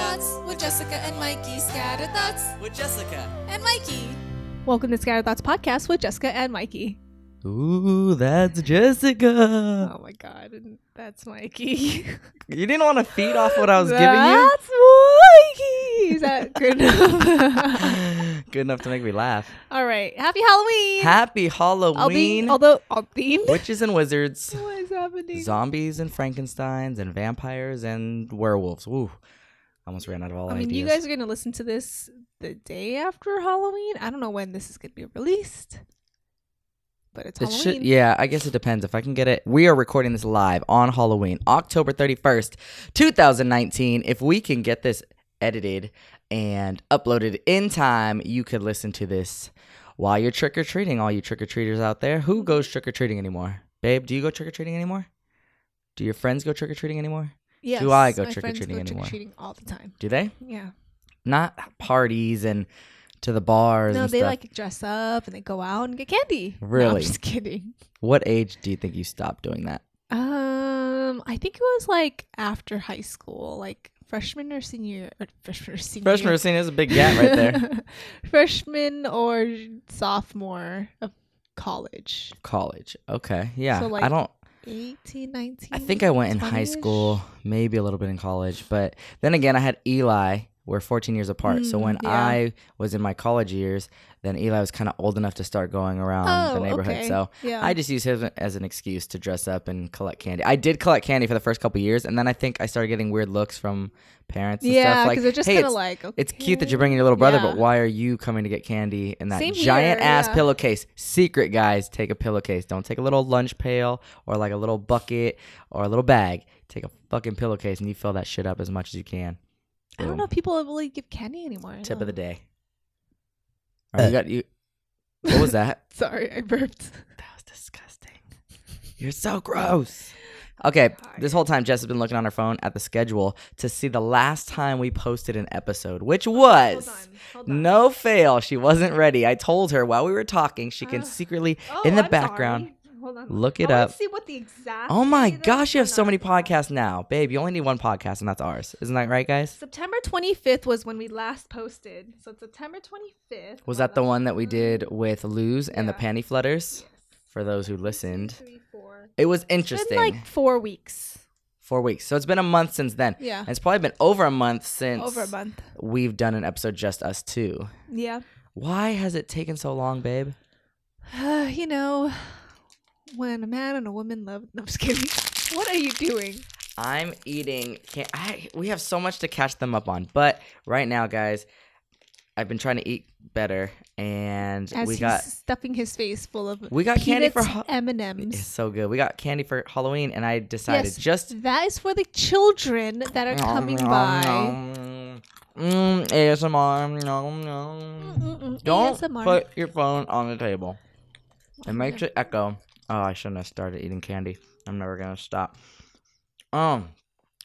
Thoughts with Jessica and Mikey. Scatter Thoughts with Jessica. and Mikey. Welcome to Scatter Thoughts Podcast with Jessica and Mikey. Ooh, that's Jessica. Oh my god, and that's Mikey. You didn't want to feed off what I was giving you. That's Mikey. Is that good enough? Good enough to make me laugh. All right. Happy Halloween. Happy I'll be, Halloween. although I'll. Witches and wizards, What is happening? zombies and Frankensteins and vampires and werewolves. Ooh, almost ran out of all I mean, ideas. you guys are gonna listen to this the day after Halloween. I don't know when this is gonna be released, but it's It Halloween. should, yeah, I guess it depends. If I can get it, we are recording this live on Halloween, October 31st, 2019. If we can get this edited and uploaded in time, you could listen to this while you're trick or treating, all you trick or treaters out there. Who goes trick or treating anymore? Babe, do you go trick or treating anymore? Do your friends go trick or treating anymore? Yes, Do I go trick-or-treating go anymore? Trick-or-treating all the time. Do they? Yeah. Not parties and to the bars. No, they stuff. like dress up and they go out and get candy. No, Really? I'm just kidding. What age do you think you stopped doing that? Um, I think it was like after high school, like freshman or senior, or freshman or senior. Freshman or senior is a big gap right there. freshman or sophomore of college. College. Okay. Yeah. So, like, I don't 18, 19. I think I went in high 20-ish? school, maybe a little bit in college, but then again, I had Eli. We're 14 years apart. so Mm, when yeah. I was in my college years, then Eli was kind of old enough to start going around the Oh, neighborhood. okay. So Yeah. I just used him as an excuse to dress up and collect candy. I did collect candy for the first couple years, and then I think I started getting weird looks from parents and yeah, stuff. Like, because they're just hey, kind of like, okay. it's cute that you're bringing your little brother, Yeah. but why are you coming to get candy in that Same giant here, ass yeah. pillowcase? Secret, guys. Take a pillowcase. Don't take a little lunch pail or like a little bucket or a little bag. Take a fucking pillowcase and you fill that shit up as much as you can. I don't know if people really give candy anymore. I Tip know. of the day. All right, you got you. What was that? Sorry, I burped. that was disgusting. You're so gross. Okay, this whole time Jess has been looking on her phone at the schedule to see the last time we posted an episode, which oh, was. Hold on. Hold on. No fail. She wasn't ready. I told her while we were talking, she can Ugh. secretly Oh, in the I'm background. sorry. Hold on. look it wanna up. See what the exact. Oh my gosh, you have so many podcasts now. Babe, you only need one podcast and that's ours. Isn't that right, guys? September 25th was when we last posted. So it's September 25th. Was that the one that we did with Luz and the panty flutters? Yes. For those who listened. three, four. It was It's interesting. been like four weeks. Four weeks. So it's been a month since then. Yeah. And it's probably been over a month since Over a month. we've done an episode just us two. Yeah. Why has it taken so long, babe? you know, when a man and a woman love. No, I'm just kidding. What are you doing? I'm eating. Can I? We have so much to catch them up on, but right now, guys, I've been trying to eat better, and As we he's got stuffing his face full of we got candy for Peanuts M&Ms. it's so good. We got candy for Halloween, and I decided Yes, just that is for the children that are coming by. Mm, ASMR. Don't ASMR. put your phone on the table. It makes it echo. Oh, I shouldn't have started eating candy. I'm never gonna stop. Um,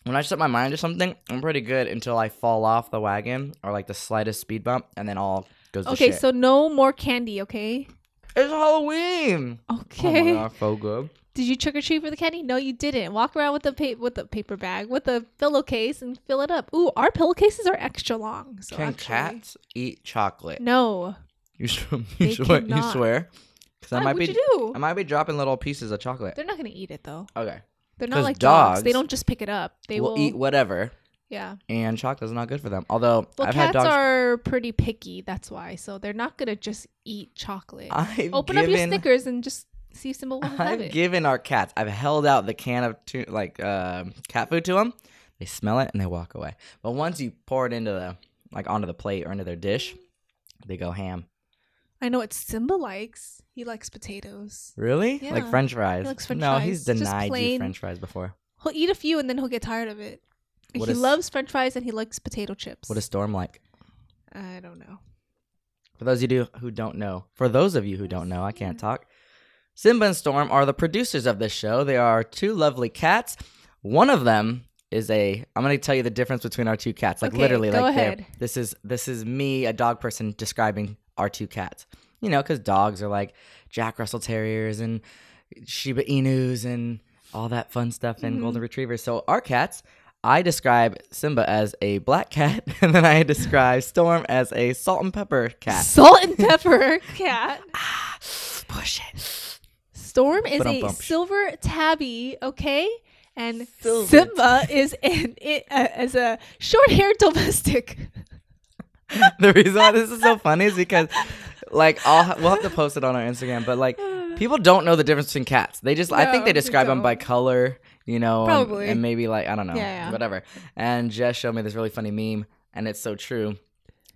when I set my mind to something, I'm pretty good until I fall off the wagon or like the slightest speed bump, and then all goes to Okay, so no more candy, okay? it's Halloween. Oh my Okay. god, so good. Did you trick or treat for the candy? No, you didn't. Walk around with the pa- with the paper bag with the pillowcase and fill it up. Ooh, our pillowcases are extra long. So Can actually- cats eat chocolate? No. You, sw- you swear? You swear? Because I might be. you do? I might be dropping little pieces of chocolate. They're not gonna eat it though. Okay. They're not like dogs. They don't just pick it up. They will will eat whatever, Yeah. and chocolate's not good for them. Although Well, I've had cats dogs. are pretty picky. That's why. So they're not gonna just eat chocolate. I've Open up your given- Snickers and just see if Simba will have I've it. given our cats. I've held out the can of tu- like uh, cat food to them. They smell it and they walk away. But once you pour it into the like onto the plate or into their dish, they go ham. I know what Simba likes. He likes potatoes. Really? Like French fries? likes French no, he's fries. Just denied you French fries before. He'll eat a few and then he'll get tired of it. What he is- loves French fries and he likes potato chips. What is Storm like? I don't know. For those of you who don't know, for those of you who don't know, I can't talk. Simba and Storm are the producers of this show. They are two lovely cats. One of them is a. I'm gonna tell you the difference between our two cats. Like Okay, literally, like this is this is me, a dog person, describing our two cats. You know, because dogs are like Jack Russell Terriers and Shiba Inus and all that fun stuff and Mhm. Golden Retrievers. So our cats I describe Simba as a black cat, and then I describe Storm as a salt and pepper cat. Salt and pepper cat. Push it. Storm is a silver tabby, okay? And Silver Simba is an it, uh, as a short-haired domestic. the reason why this is so funny is because, like, I'll ha- we'll have to post it on our Instagram, but like, people don't know the difference between cats. They just, I think No, they describe them by color, you know, and- Probably. and, maybe like I don't know, Yeah, yeah. whatever. And Jess showed me this really funny meme, and it's so true.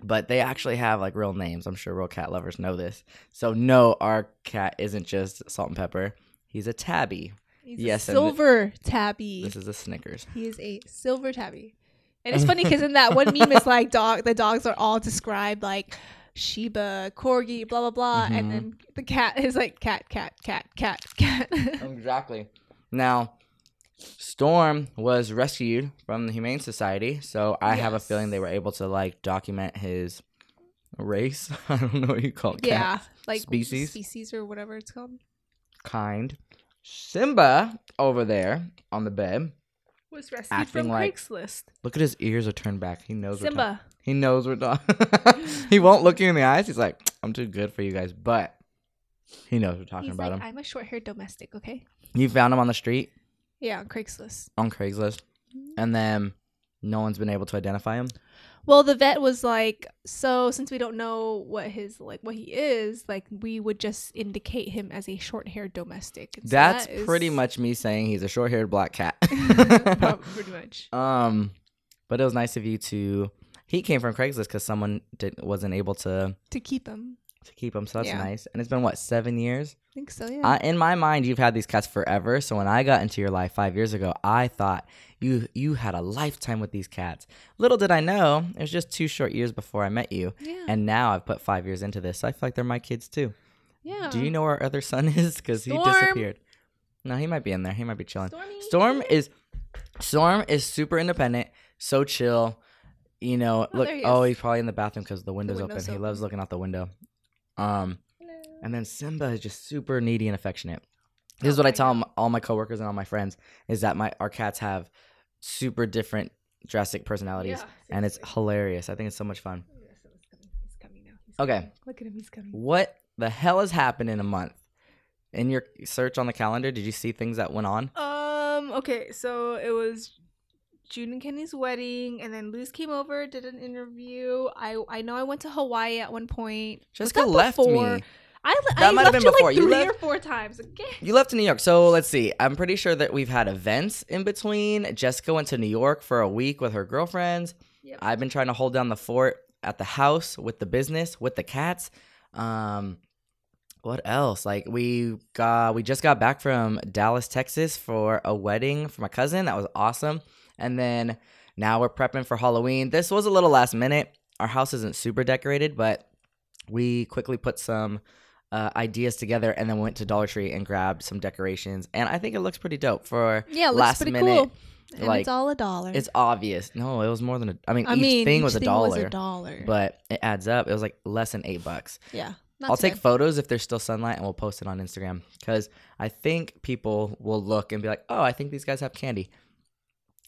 But they actually have like real names. I'm sure real cat lovers know this. So no, our cat isn't just salt and pepper. He's a tabby. He's Yes, a and th- silver tabby. This is a Snickers. He is a silver tabby. And it's funny because in that one meme is like dog the dogs are all described like Shiba, Corgi, blah blah blah, Mhm. and then the cat is like cat, cat, cat, cat, cat. Exactly. Now, Storm was rescued from the Humane Society, so I have a feeling they were able to like document his race. I don't know what you call it. yeah, like Species? species or whatever it's called. Kind. Simba over there on the bed. Was rescued Acting from like- Craigslist. Look at his ears are turned back. He knows we're talking. Simba. He knows we're talking. he won't look you in the eyes. He's like, I'm too good for you guys, but he knows we're talking He's about like, him. I'm a short-haired domestic. Okay. You found him on the street Yeah, on Craigslist. on Craigslist, and then no one's been able to identify him. Well, the vet was like, so since we don't know what his like what he is, like we would just indicate him as a short-haired domestic. And so That's that is- pretty much me saying he's a short-haired black cat. Prob- pretty much. um, but it was nice of you to. He came from Craigslist because someone did, wasn't able to To keep him. To keep them, so that's Yeah. nice. And it's been what seven years. I think so, yeah. I, in my mind, you've had these cats forever. So when I got into your life five years ago, I thought you you had a lifetime with these cats. Little did I know, it was just two short years before I met you, yeah. and now I've put five years into this. So I feel like they're my kids too. yeah. Do you know where our other son is? Because he disappeared. No, he might be in there. He might be chilling. Stormy? Storm is Storm is super independent, so chill. You know, Oh, look. he Oh, he's probably in the bathroom because the window's, window's open. He loves looking out the window. Um, and then Simba is just super needy and affectionate. This is Oh what I tell all my coworkers and all my friends is that my our cats have super different, drastic personalities, Yeah, and it's hilarious. I think it's so much fun. He's coming now. He's Okay. coming. Look at him. He's coming. What the hell has happened in a month? In your search on the calendar, did you see things that went on? Um. Okay. So it was June and Kenny's wedding, and then Luz came over, did an interview. I I know I went to Hawaii at one point. Jessica left before? me. I, That I might have been you before. like You three left- or four times. Okay. You left to New York. So let's see. I'm pretty sure that we've had events in between. Jessica went to New York for a week with her girlfriends. Yep. I've been trying to hold down the fort at the house with the business, with the cats. Um what else? Like we got we just got back from Dallas, Texas for a wedding for my cousin. That was awesome. And then now we're prepping for Halloween. This was a little last minute. Our house isn't super decorated, but we quickly put some uh, ideas together and then went to Dollar Tree and grabbed some decorations. And I think it looks pretty dope for Yeah, it looks last pretty minute. cool. And like, it's all a dollar. It's obvious. No, it was more than a. I mean, I each mean, thing each was a thing dollar, Was a dollar. but it adds up. It was like less than eight bucks. yeah, I'll take bad. photos if there's still sunlight, and we'll post it on Instagram because I think people will look and be like, "Oh, I think these guys have candy."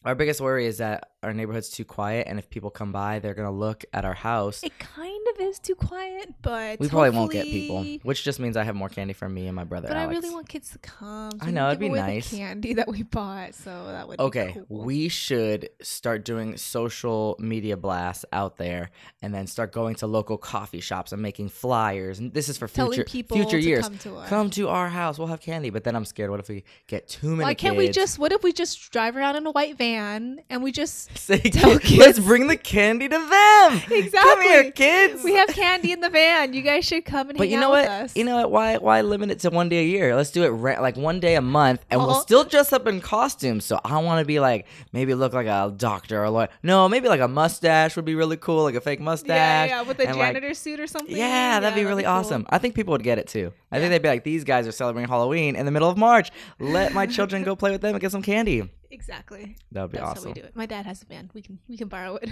Our biggest worry is that our neighborhood's too quiet, and if people come by, they're gonna look at our house. It kind of is too quiet, but we probably won't get people, which just means I have more candy for me and my brother But I really want kids to come. so I know, it'd be nice. candy that we bought, so that would. Okay, be cool. we should start doing social media blasts out there, and then start going to local coffee shops and making flyers. And this is for telling future people future to years. come to us. Come to our house. We'll have candy. But then I'm scared. What if we get too many Why can't kids? we just? What if we just drive around in a white van and we just say, tell "Kid, let's bring the candy to them? exactly? Come here, kids. We have candy in the van. You guys should come and But hang you know out what? with us. You know what? Why why limit it to one day a year? Let's do it ra- like one day a month, and we'll still dress up in costumes. So I want to be like maybe look like a doctor or lawyer. no, maybe like a mustache would be really cool, like a fake yeah, mustache. yeah, with a and, like, janitor suit or something. Yeah, that'd be really cool. awesome. I think people would get it too. I Yeah. think they'd be like, these guys are celebrating Halloween in the middle of March. Let my children go play with them and get some candy. Exactly. That would be That's how awesome. we do it. My dad has a van. We can we can borrow it.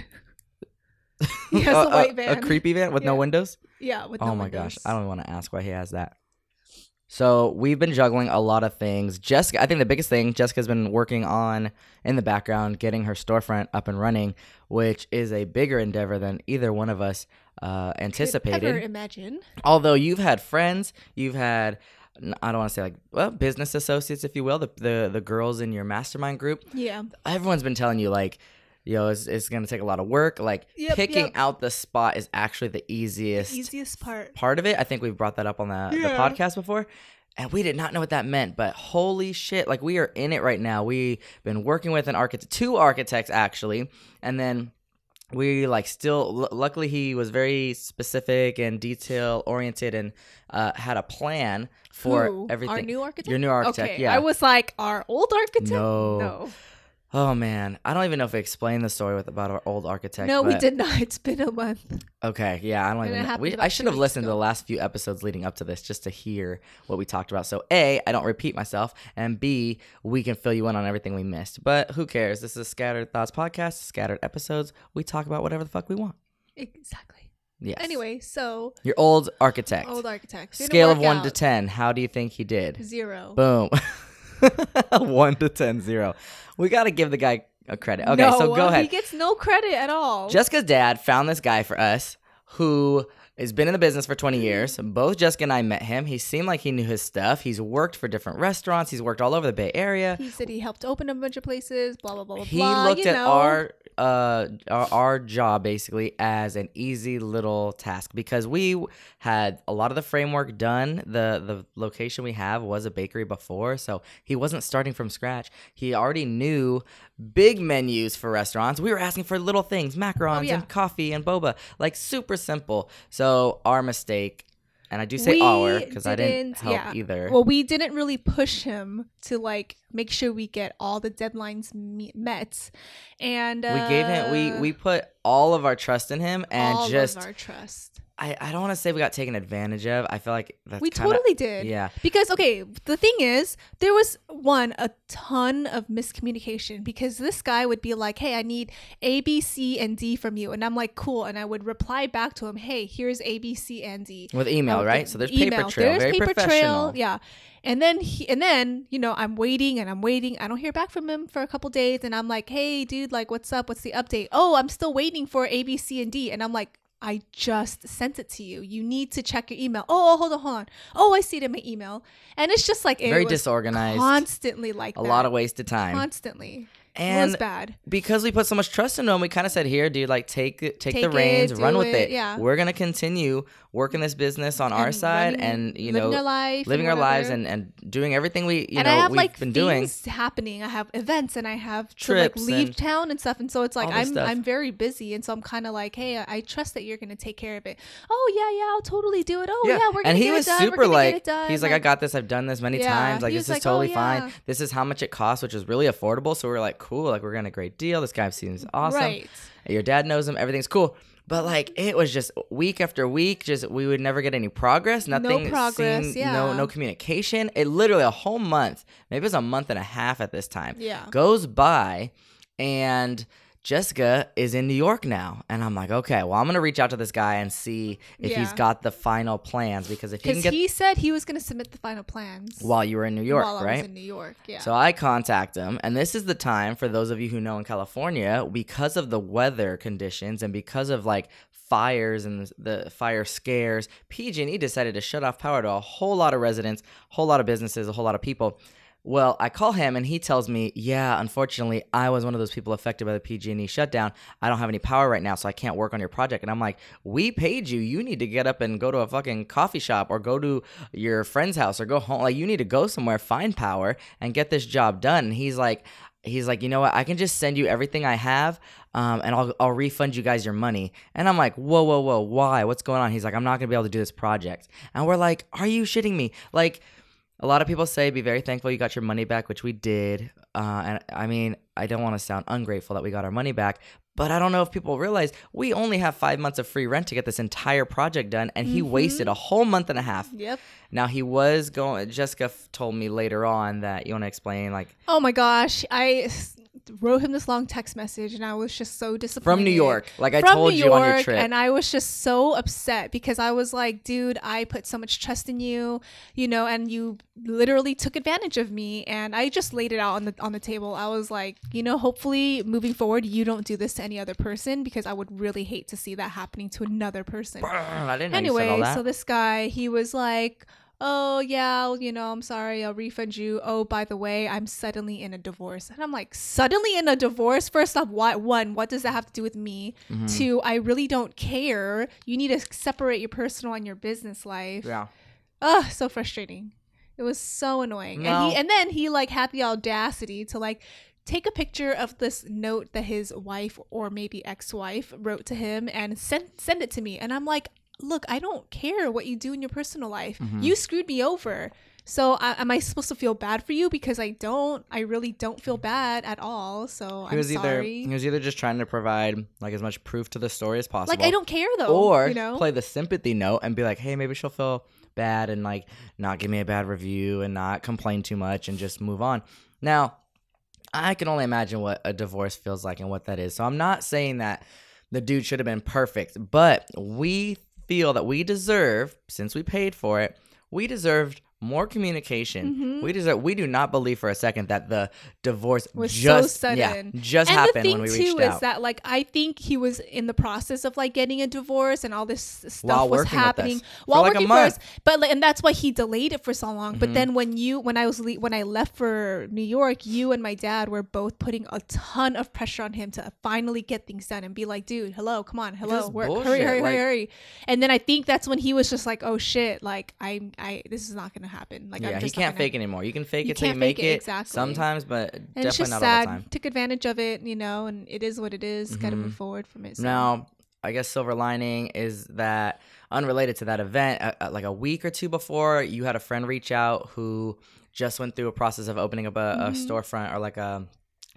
he has a, a white van. a creepy van with no windows. Yeah, with oh no my gosh. I don't want to ask why he has that. So we've been juggling a lot of things. Jessica, I think the biggest thing Jessica's been working on in the background, getting her storefront up and running, which is a bigger endeavor than either one of us uh, anticipated. Ever imagine? Although you've had friends, you've had I don't want to say like well business associates, if you will, the, the the girls in your mastermind group. Yeah. Everyone's been telling you like, yo, it's, it's gonna take a lot of work. Like Yep, picking yep. out the spot is actually the easiest Easiest part. part of it. I think we've brought that up on the, the podcast before. And we did not know what that meant, but holy shit, like we are in it right now. We've been working with an architect, two architects actually, and then we like still l- luckily he was very specific and detail oriented and uh, had a plan for Who? everything. Our new architect. Your new architect, Okay. yeah. I was like, our old architect. No. No. Oh man, I don't even know if we explained the story with about our old architect. No, we but- did not. It's been a month. Okay, yeah, I don't And even. Know. happened We, about I two should have weeks listened to the last few episodes leading up to this just to hear what we talked about. So a, I don't repeat myself, and b, we can fill you in on everything we missed. But who cares? This is a Scattered Thoughts podcast, scattered episodes. We talk about whatever the fuck we want. Exactly. Yes. Anyway, so your old architect. old architect. Didn't Scale of work one to out. ten. How do you think he did? Zero. Boom. one to ten, zero. We got to give the guy a credit. Okay, so No, go uh, ahead. He gets no credit at all. Jessica's dad found this guy for us who has been in the business for 20 years. Both Jessica and I met him. He seemed like he knew his stuff. He's worked for different restaurants. He's worked all over the Bay Area. he said he helped open a bunch of places. Blah blah blah blah. He blah, looked at know. our uh our, our job basically as an easy little task because we had a lot of the framework done. The the location we have was a bakery before, so he wasn't starting from scratch. He already knew big menus for restaurants. We were asking for little things, macarons Oh, yeah. and coffee and boba, like super simple. So our mistake, and I do say We our because I didn't help yeah. either. Well, we didn't really push him to like make sure we get all the deadlines me- met, and uh, we gave him we we put all of our trust in him and all just of our trust. I, I don't want to say we got taken advantage of. I feel like that's we kinda, totally did. Yeah. Because okay, the thing is, there was one a ton of miscommunication because this guy would be like, "Hey, I need A, B, C, and D from you," and I'm like, "Cool," and I would reply back to him, "Hey, here's A, B, C, and D." With email, right? So there's paper email. trail, There's very paper professional. trail, yeah. And then he, and then you know I'm waiting and I'm waiting. I don't hear back from him for a couple days, and I'm like, "Hey, dude, like, what's up? What's the update?" Oh, I'm still waiting for A, B, C, and D, and I'm like. I just sent it to you. You need to check your email. Oh, oh, hold on, hold on. Oh, I see it in my email. And it's just like it Very disorganized. Constantly like a that. lot of wasted time. Constantly. It and was bad. because we put so much trust in him, we kind of said, "Here, dude, like take take, Take the it, reins, run do with it, it. yeah. We're gonna continue working this business on our side, running- and you know, living our life, living our lives and and doing everything we you and know I have we've like been doing. things happening. I have events and I have to Trips like leave and town and stuff. And so it's like I'm stuff. I'm very busy, and so I'm kind of like, hey, I, I trust that you're gonna take care of it. Oh yeah, yeah, I'll totally do it. Oh yeah, we're gonna do it. and he get was it done. Super like he's like, I got this. I've done this many Yeah, times. Like this is "Oh, totally fine. This is how much it costs, which is really affordable. So we are like, cool. Like we're getting a great deal. This guy seems awesome. Right. Your dad knows him. Everything's cool. But like it was just week after week, just we would never get any progress. No Nothing. progress, seemed- yeah. No, no communication. It literally a whole month, maybe it was a month and a half at this time. Yeah. Goes by, and Jessica is in New York now, and I'm like, okay, well, I'm gonna reach out to this guy and see if he's got the final plans because if he can Because get he said he was gonna submit the final plans while you were in New York, while I right? was in New York. Yeah. So I contact him, and this is the time for those of you who know in California, because of the weather conditions and because of like fires and the, the fire scares, PG&E decided to shut off power to a whole lot of residents, a whole lot of businesses, a whole lot of people. Well, I call him and he tells me, "Yeah, unfortunately, I was one of those people affected by the PG&E shutdown. I don't have any power right now, so I can't work on your project." And I'm like, "We paid you. You need to get up and go to a fucking coffee shop or go to your friend's house or go home. Like you need to go somewhere, find power and get this job done." And he's like, he's like, "You know what? I can just send you everything I have um, and I'll I'll refund you guys your money." And I'm like, "Whoa, whoa, whoa. Why? What's going on?" He's like, "I'm not to be able to do this project." And we're like, "Are you shitting me?" Like a lot of people say be very thankful you got your money back, which we did. Uh, and I mean, I don't want to sound ungrateful that we got our money back, but I don't know if people realize we only have five months of free rent to get this entire project done, and he wasted a whole month and a half. yep. Now he was going. Jessica f- told me later on that you want to explain, like, Oh my gosh, I wrote him this long text message, and I was just so disappointed. From New York, like I From told New you on your trip. and I was just so upset because I was like, dude, I put so much trust in you, you know, and you literally took advantage of me, and I just laid it out on the on the table. I was like, you know, hopefully moving forward, you don't do this to any other person because I would really hate to see that happening to another person. I didn't know you said all Anyway, so this guy, he was like, "Oh yeah, you know, I'm sorry, I'll refund you. Oh, by the way, I'm suddenly in a divorce." And I'm like, "Suddenly in a divorce? First off, why? One, what does that have to do with me? Mm-hmm. Two, I really don't care. You need to separate your personal and your business life. yeah. Ugh, so frustrating. It was so annoying. And he and then he like had the audacity to like take a picture of this note that his wife or maybe ex-wife wrote to him and send send it to me. And I'm like, look, I don't care what you do in your personal life. Mm-hmm. You screwed me over. So I, am I supposed to feel bad for you because I don't? I really don't feel bad at all. So He I'm was either sorry. he was either just trying to provide like as much proof to the story as possible. like I don't care though. or you know? play the sympathy note and be like, hey, maybe she'll feel bad and like not give me a bad review and not complain too much and just move on. Now, I can only imagine what a divorce feels like and what that is. So I'm not saying that the dude should have been perfect, but we feel that we deserve, since we paid for it, we deserved more communication. Mhm. We deserve. We do not believe for a second that the divorce was just so yeah, sudden. just and happened the thing too is that like I think he was in the process of like getting a divorce and all this stuff While was happening while like, working for us. But like, and that's why he delayed it for so long. But Mhm. then when you when I was le- when I left for New York, you and my dad were both putting a ton of pressure on him to finally get things done and be like, dude, hello, come on, hello, work, hurry, hurry, like- hurry, hurry. And then I think that's when he was just like, oh shit, like I I this is not gonna happen. Like yeah, I'm he just not can't gonna fake anymore. You can fake You it till you make it, it, exactly. sometimes, but and definitely it's just not sad. all the time. Took advantage of it, you know, and it is what it is. Got to move forward from it. So. Now, I guess silver lining is that unrelated to that event, uh, uh, like a week or two before, you had a friend reach out who just went through a process of opening up a, a Mhm. storefront or like a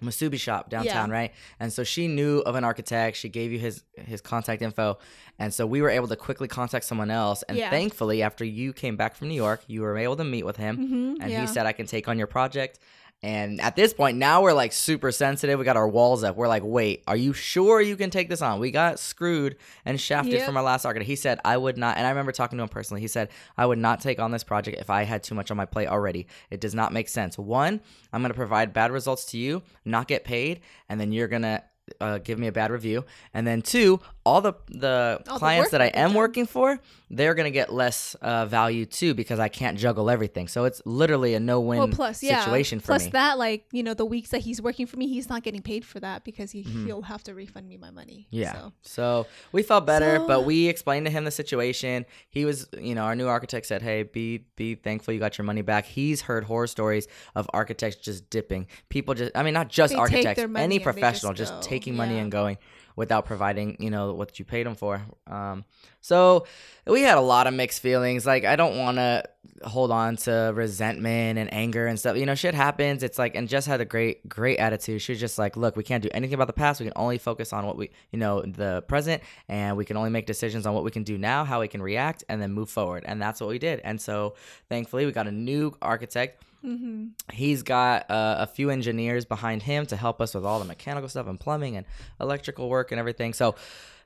Musubi shop downtown, right? And so she knew of an architect. She gave you his his contact info, and so we were able to quickly contact someone else. And Yeah. thankfully, after you came back from New York, you were able to meet with him. Mhm, and yeah. he said I can take on your project. And at this point, now we're like super sensitive. We got our walls up. We're like, wait, are you sure you can take this on? We got screwed and shafted Yep. from our last architect. He said I would not, and I remember talking to him personally. He said I would not take on this project if I had too much on my plate already. It does not make sense. One, I'm gonna provide bad results to you, not get paid, and then you're gonna uh, give me a bad review. And then two, all the the All clients work that I am done. working for, they're gonna get less uh, value too because I can't juggle everything. So it's literally a no-win well, plus yeah, situation for plus me. Plus that like you know the weeks that he's working for me, he's not getting paid for that because he he'll have to refund me my money. Mm-hmm. Yeah. So. So we felt better, So- but we explained to him the situation. He was, you know, our new architect said, "Hey, be be thankful you got your money back." He's heard horror stories of architects just dipping. People just I mean, not just architects, any they just professional just, taking money Yeah. and going without providing, you know, what you paid them for. Um so we had a lot of mixed feelings. Like I don't want to hold on to resentment and anger and stuff. You know, shit happens. It's like and Jess had a great great attitude. She was just like, "Look, we can't do anything about the past. We can only focus on what we, you know, the present and we can only make decisions on what we can do now, how we can react and then move forward." And that's what we did. And so, thankfully, we got a new architect Mm-hmm. he's got uh, a few engineers behind him to help us with all the mechanical stuff and plumbing and electrical work and everything. So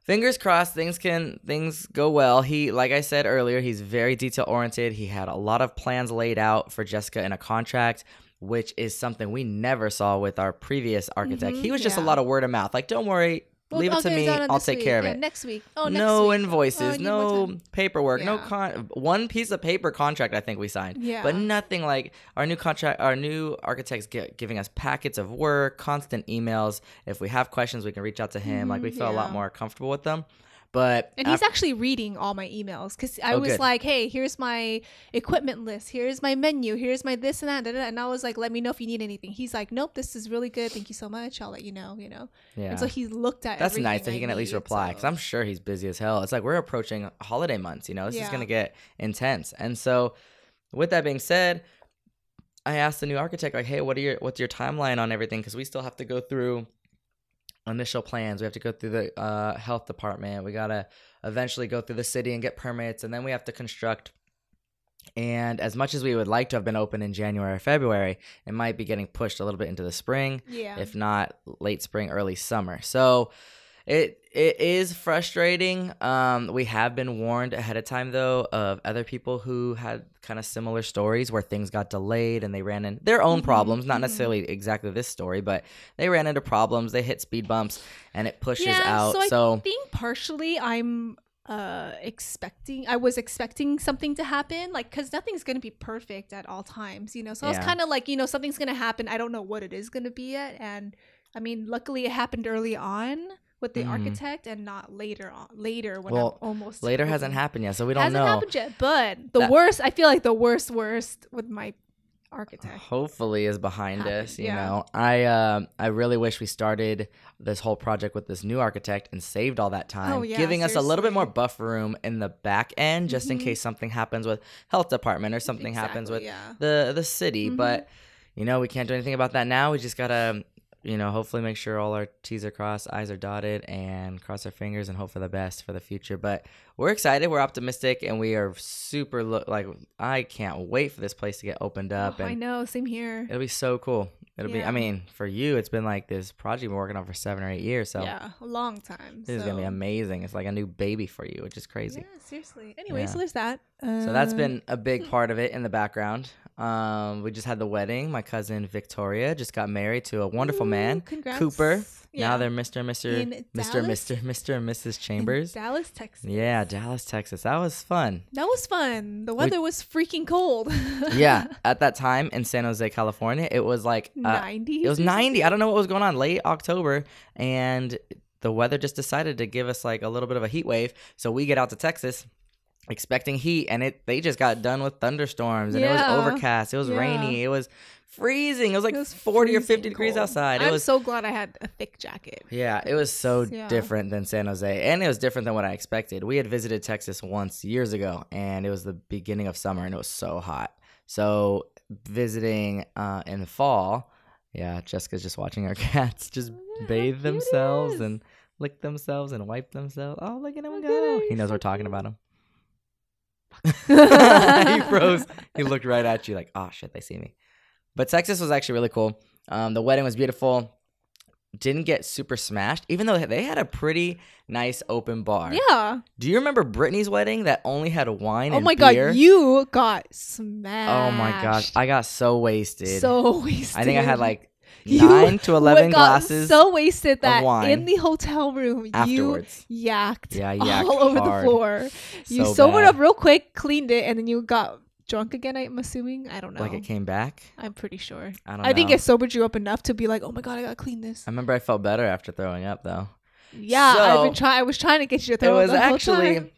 fingers crossed things can things go well. He like i said earlier he's very detail oriented he had a lot of plans laid out for jessica in a contract which is something we never saw with our previous architect. Mhm, he was just a lot of word of mouth. Like don't worry Well, leave it I'll to me i'll take week. care of Yeah, it next week. Oh, next no week. invoices, Oh, I need more no paperwork, no con. One piece of paper contract I think we signed, Yeah. but nothing like our new contract. Our new architects get, giving us packets of work, constant emails. If we have questions, we can reach out to him. like we feel a lot more comfortable with them. But And he's af- actually reading all my emails because I Oh, was good. like, "Hey, here's my equipment list. Here's my menu. Here's my this and that." da, da, da." And I was like, "Let me know if you need anything." He's like, "Nope, this is really good. Thank you so much. I'll let you know." You know. yeah. And so he looked at. that's nice that he I can at least reply because so- I'm sure he's busy as hell. It's like we're approaching holiday months, you know. This is gonna get intense, and so with that being said, I asked the new architect like, "Hey, what are your what's your timeline on everything?" Because we still have to go through initial plans. We have to go through the uh, health department. We gotta eventually go through the city and get permits, and then we have to construct And as much as we would like to have been open in January or February, it might be getting pushed a little bit into the spring, Yeah. if not late spring, early summer. So it it is frustrating. Um, we have been warned ahead of time though of other people who had kind of similar stories where things got delayed and they ran into their own Mhm, problems, not mhm. necessarily exactly this story, but they ran into problems, they hit speed bumps and it pushes yeah, out. So I so think partially I'm uh expecting I was expecting something to happen like cuz nothing's going to be perfect at all times, you know. So I was kind of like, you know, something's going to happen. I don't know what it is going to be yet and I mean, luckily it happened early on with the Mhm. architect and not later on later when Well, I'm almost later hasn't happened yet, so we don't know. hasn't know. happened yet, but the That- worst I feel like the worst worst with my architect. hopefully is behind Happened, us you yeah. know i um i really wish we started this whole project with this new architect and saved all that time Oh, yeah, giving us a little bit more buffer room in the back end just in Mhm. case something happens with health department or something happens with yeah. the the city Mhm. but you know we can't do anything about that now we just gotta you know hopefully make sure all our t's are crossed i's are dotted and cross our fingers and hope for the best for the future but we're excited we're optimistic and we are super lo- like i can't wait for this place to get opened up Oh, I know, same here. it'll be so cool it'll be i mean for you it's been like this project you've been working on for seven or eight years so yeah, a long time. this is gonna be amazing it's like a new baby for you which is crazy Yeah, seriously. Anyway, Yeah. so there's that. So that's Uh, been a big part of it in the background. Um, we just had the wedding. My cousin Victoria just got married to a wonderful ooh, man, Congrats. Cooper. Yeah. Now they're Mr. and Mr. In Mr. Dallas? Mr. Mr. and Mrs. In Chambers. Dallas, Texas. Yeah, Dallas, Texas. That was fun. That was fun. The weather was freaking cold. Yeah, at that time in San Jose, California, it was like uh, 90. it was 90. I don't know what was going on late October and the weather just decided to give us like a little bit of a heat wave. So we get out to Texas expecting heat and it they just got done with thunderstorms and it was overcast. It was Yeah. rainy. It was freezing. It was like It was 40 or 50 freezing degrees outside. It I'm was so glad I had a thick jacket. yeah, it was so Yeah. different than San Jose, and it was different than what I expected. We had visited Texas once years ago, and it was the beginning of summer, and it was so hot. So visiting uh, in the fall, yeah, Jessica's just watching our cats just Look bathe themselves and lick themselves and wipe themselves. Oh, look at him go! He knows we're talking about him. he froze. He looked right at you like, oh shit, they see me. But Texas was actually really cool. Um, the wedding was beautiful. Didn't get super smashed, even though they had a pretty nice open bar. Yeah. Do you remember Brittany's wedding that only had wine Oh my beer? god, you got smashed. oh my gosh, I got so wasted. so wasted. I think I had like nine to eleven got glasses So wasted that in the hotel room afterwards. you yacked, Yeah, I all over hard. the floor. You sobered bad. up real quick, cleaned it, and then you got drunk again. I'm assuming. I don't know. Like it came back. I'm pretty sure. I don't I think it sobered you up enough to be like, oh my god, I gotta clean this. I remember I felt better after throwing up though. Yeah, I've been trying. I was trying to get you to it throw up was actually it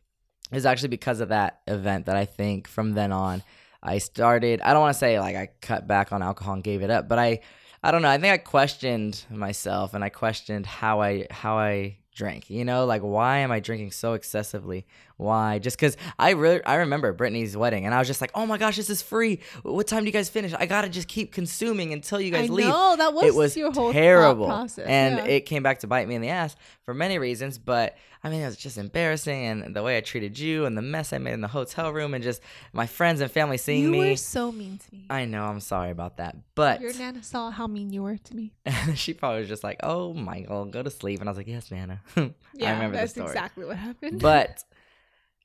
was actually because of that event that I think from then on I started I don't want to say like I cut back on alcohol and gave it up, but I I don't know, I think I questioned myself and I questioned how I how I drank. You know, like why am I drinking so excessively? Why? Just cuz I really I remember Brittany's wedding and I was just like, "Oh my gosh, this is free. What time do you guys finish? I got to just keep consuming until you guys I leave." know that was, it was your whole terrible process. and yeah. it came back to bite me in the ass for many reasons but i mean it was just embarrassing and the way i treated you and the mess i made in the hotel room and just my friends and family seeing you me you were so mean to me. i know i'm sorry about that but Your nana saw how mean you were to me. she probably was just like oh michael go to sleep and i was like yes nana i Yeah, remember that's the story exactly what happened. but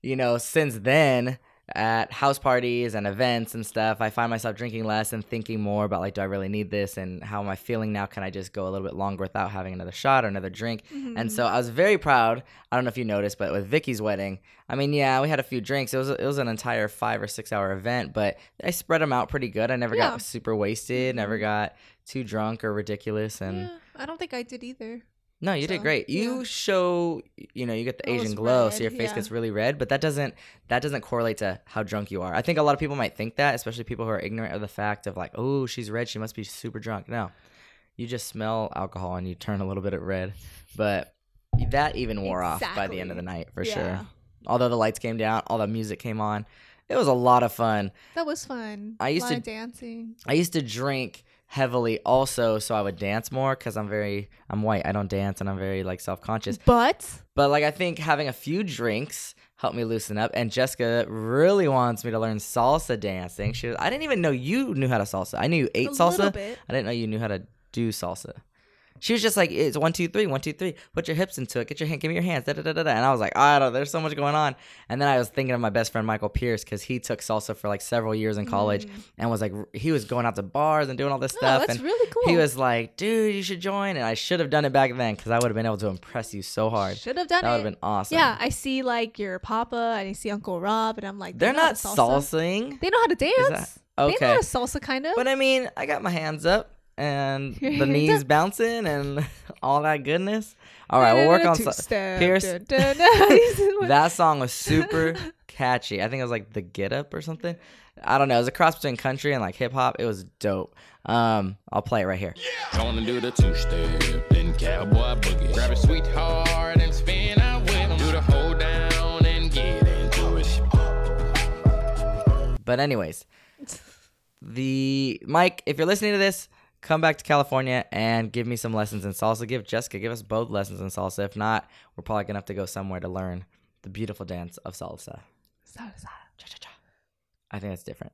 you know since then at house parties and events and stuff i find myself drinking less and thinking more about like do i really need this and how am i feeling now can i just go a little bit longer without having another shot or another drink and Mm-hmm. so i was very proud i don't know if you noticed but with vicky's wedding i mean yeah we had a few drinks it was it was an entire five or six hour event but i spread them out pretty good i never Yeah. got super wasted never Mhm. got too drunk or ridiculous and yeah, I don't think I did either. No, you did great. You yeah. show, you know, you get the Asian glow, so your face yeah. gets really red. But that doesn't that doesn't correlate to how drunk you are. I think a lot of people might think that, especially people who are ignorant of the fact of like, oh, she's red, she must be super drunk. No, you just smell alcohol and you turn a little bit of red. But that even wore off by the end of the night for Yeah. sure. Although the lights came down, all the music came on. It was a lot of fun. That was fun. I used a lot to- of dancing. I used to drink heavily also so I would dance more because I'm very I'm white. I don't dance and I'm very like self conscious. But But like I think having a few drinks helped me loosen up. And Jessica really wants me to learn salsa dancing. She was, I didn't even know you knew how to salsa. I knew you ate A salsa. I didn't know you knew how to do salsa. She was just like, it's one, two, three, one, two, three. Put your hips into it. Get your hand. Give me your hands. Da, da, da, da. And I was like, I don't. There's so much going on. And then I was thinking of my best friend Michael Pierce because he took salsa for like several years in college and was like, he was going out to bars and doing all this Mm. oh, stuff. that's and really cool. he was like, dude, you should join. And I should have done it back then because I would have been able to impress you so hard. should have done it. That would have been awesome. Yeah, I see like your papa and I see Uncle Rob, and I'm like, They're they know how not salsa. salsing. They know how to dance. that- They know okay. how to salsa kind of. But I mean, I got my hands up and the knees bouncing and all that goodness. All right, we'll work on sa- Two-step, Pierce. That song was super catchy. I think it was like the Get Up or something. I don't know. It was a cross between country and like hip hop. It was dope. Um, I'll play it right here. Gonna do the two step, then cowboy boogie. Grab a sweetheart and spin out with 'em. Do the hold down and get into it. But anyways, the Mike, if you're listening to this, come back to California and give me some lessons in salsa. Give Jessica, give us both lessons in salsa. If not, we're probably gonna have to go somewhere to learn the beautiful dance of salsa. Salsa. Cha-cha-cha. I think that's different.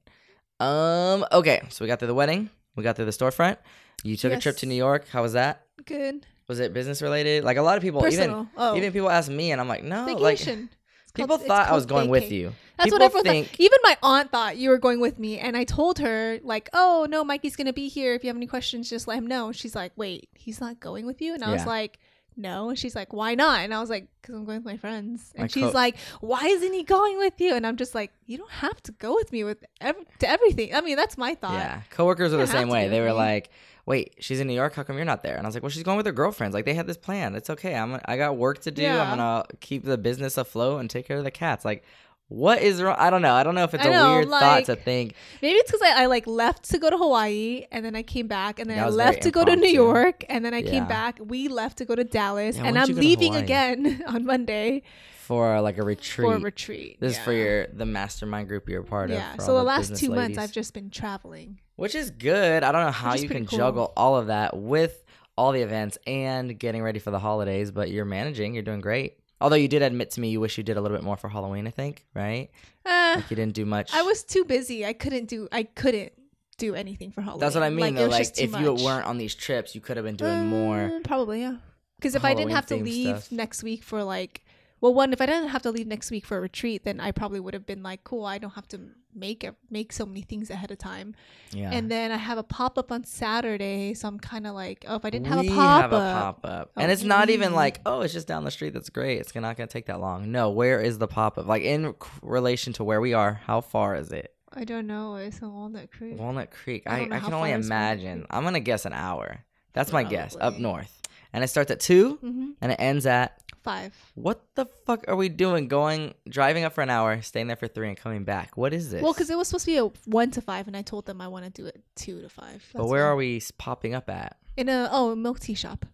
Um. Okay, so we got through the wedding. We got through the storefront. You took a trip to New York. How was that? Good. Was it business related? Like a lot of people, Personal. even Oh. even people ask me, and I'm like, no, Vacation. It's people it's thought I was going with you. That's people what everyone think. thought. Even my aunt thought you were going with me, and I told her like, "Oh no, Mikey's gonna be here. If you have any questions, just let him know." She's like, "Wait, he's not going with you?" And I was like, "No." And she's like, "Why not?" And I was like, "Cause I'm going with my friends." And My she's co- like, "Why isn't he going with you?" And I'm just like, "You don't have to go with me with ev- to everything." I mean, that's my thought. Yeah, coworkers are the same way. They were me. like, "Wait, she's in New York. How come you're not there?" And I was like, "Well, she's going with her girlfriends. Like they had this plan. It's okay. I'm I got work to do. Yeah. I'm gonna keep the business afloat and take care of the cats." Like, what is wrong? I don't know. I don't know if it's I a know, weird thought to think. Maybe it's because I, I like left to go to Hawaii and then I came back and then I left to go to New. York and then I Yeah. came back. We left to go to Dallas Yeah, and I'm you go to leaving again on Monday for like a retreat. for a retreat. This is for your the mastermind group you're part of. yeah. So the last two months. I've just been traveling. which is good. I don't know how you can cool. juggle all of that with all the events and getting ready for the holidays, but you're managing. You're doing great. Although you did admit to me you wish you did a little bit more for Halloween. I think, right? Uh, Like you didn't do much. I was too busy. I couldn't do. I couldn't do anything for Halloween. That's what I mean. Like, though. Like if you weren't on these trips, you could have been doing more. Uh, probably yeah. Because if I didn't have to leave stuff. next week for like, well, one if I didn't have to leave next week for a retreat, then I probably would have been like, cool. I don't have to make a, make so many things ahead of time. Yeah. And then I have a pop up on Saturday, so I'm kind of like, oh, if I didn't have we a pop have a up, pop up, and it's not even like, oh, it's just down the street. That's great. It's not gonna take that long. No, where is the pop up? Like in relation to where we are, how far is it? I don't know. It's in Walnut Creek. Walnut Creek. I I, I can only far is Walnut imagine. I'm gonna guess an hour. That's my guess. Up north, and it starts at two, hmm and it ends at. Five. What the fuck are we doing? Going driving up for an hour, staying there for three, and coming back. What is this? Well, because it was supposed to be a one to five, and I told them I want to do it two to five. But where are we popping up at? In a oh a milk tea shop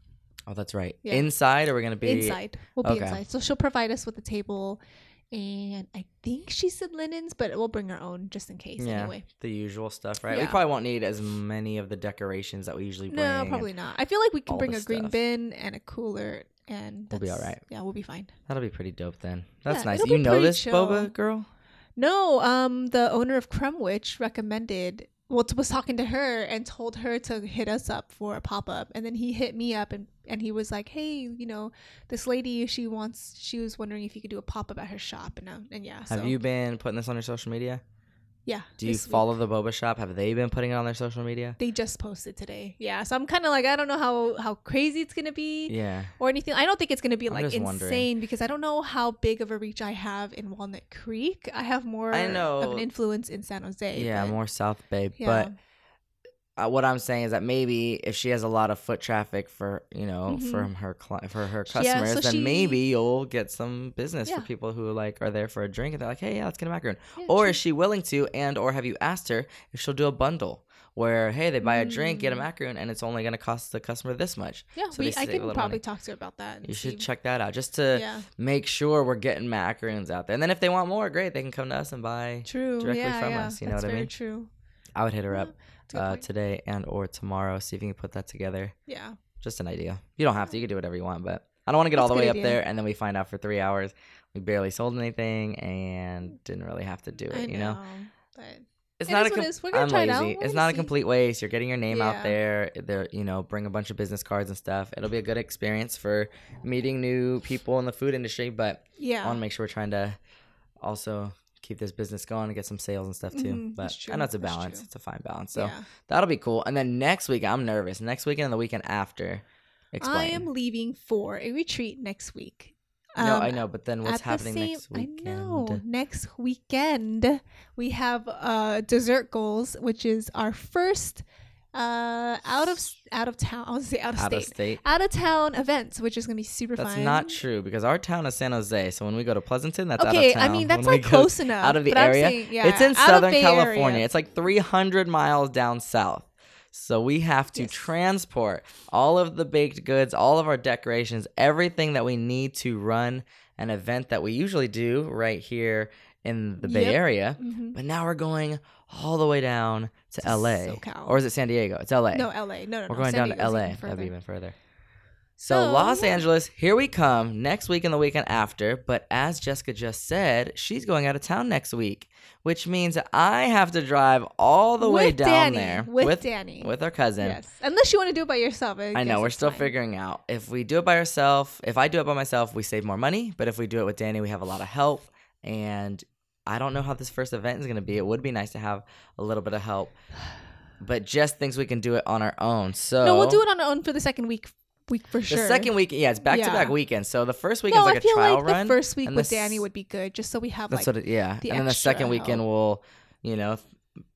Oh, that's right. Yeah. Inside, or we're gonna be inside. We'll be okay. inside. So she'll provide us with a table, and I think she said linens, but we'll bring our own just in case. Yeah, Anyway. the usual stuff, right? Yeah. We probably won't need as many of the decorations that we usually bring. No, probably not. I feel like we can bring a green stuff. bin and a cooler, and We'll be alright. Yeah, we'll be fine. That'll be pretty dope then. That's Yeah, nice. You know this chill. boba girl? No, um, the owner of Crumwich recommended. Well, t- was talking to her and told her to hit us up for a pop up, and then he hit me up and and he was like, "Hey, you know, this lady, she wants, she was wondering if you could do a pop up at her shop." And um, and yeah, Have so, you been putting this on your social media? Yeah. Do you this week. follow the boba shop? Have they been putting it on their social media? They just posted today. Yeah, so I'm kind of like, I don't know how how crazy it's gonna be. Yeah. Or anything. I don't think it's gonna be I'm like insane wondering. because I don't know how big of a reach I have in Walnut Creek. I have more I know. of an influence in San Jose. Yeah, more South Bay. yeah. But uh, what I'm saying is that maybe if she has a lot of foot traffic for you know Mhm. from her cli- for her Yeah, customers, so then she- maybe you'll get some business Yeah. for people who like are there for a drink and they're like, hey, yeah, let's get a macaron. Yeah, or is she willing to? And or have you asked her if she'll do a bundle? Where hey they buy a drink get a macaron, and it's only gonna cost the customer this much. Yeah, So we, I can probably money. talk to her about that. You should check that out just to Yeah, make sure we're getting macaroons out there. And then if they want more, great, they can come to us and buy. true. directly yeah, from yeah, us, you know that's what I mean? True. I would hit her up. Uh, today and or tomorrow. See if you can put that together. Yeah. Just an idea. You don't have to. You can do whatever you want, but I don't want to get all the way good up there and then we find out for three hours we barely sold anything and didn't really have to do it. I you know, But it's It not a com- it I'm it lazy. It's not a complete waste. You're getting your name out Yeah. there. There, you know, bring a bunch of business cards and stuff. It'll be a good experience for meeting new people in the food industry. But yeah. I want to make sure we're trying to also keep this business going and get some sales and stuff too. Mhm, but I know it's a balance. It's a fine balance. So yeah. that'll be cool. And then next week, I'm nervous. Next weekend and the weekend after. Explain. I am leaving for a retreat next week. no, Um, I know, but then what's at the happening same- next weekend? I know. Next weekend we have uh dessert goals, which is our first uh out of out of town. I was say out of Out state. of state. Out of town events, which is gonna be super That's fun. not true because our town is San Jose. So when we go to Pleasanton, that's okay, out of I mean that's When like close enough. out of the area. saying, yeah, it's in Southern Bay California. Area. It's like 300 miles down south. So we have to Yes. transport all of the baked goods, all of our decorations, everything that we need to run an event that we usually do right here in the Bay Yep. Area. Mhm. But now we're going all the way down to, To LA. SoCal. Or is it San Diego? It's LA. No, LA. No, no, We're no. going San down to LA. even That'd be further. even further. So, So, Los. Angeles, here we come next week and the weekend after. But as Jessica just said, she's going out of town next week, which means I have to drive all the way down Danny. there With Danny. with our cousin. Yes, unless you want to do it by yourself. I guess know we're still fine. figuring out if we do it by ourselves. If I do it by myself, we save more money. But if we do it with Danny, we have a lot of help. And I don't know how this first event is going to be. It would be nice to have a little bit of help, but just thinks we can do it on our own. So No, we'll do it on our own for the second week. Week for The sure. second week, yeah, it's back to back Yeah. weekends. So the first week no, is like I a feel trial like run. the first week and with the Danny would be good, just so we have That's like. what it, yeah. the and then the second weekend help. we'll, you know,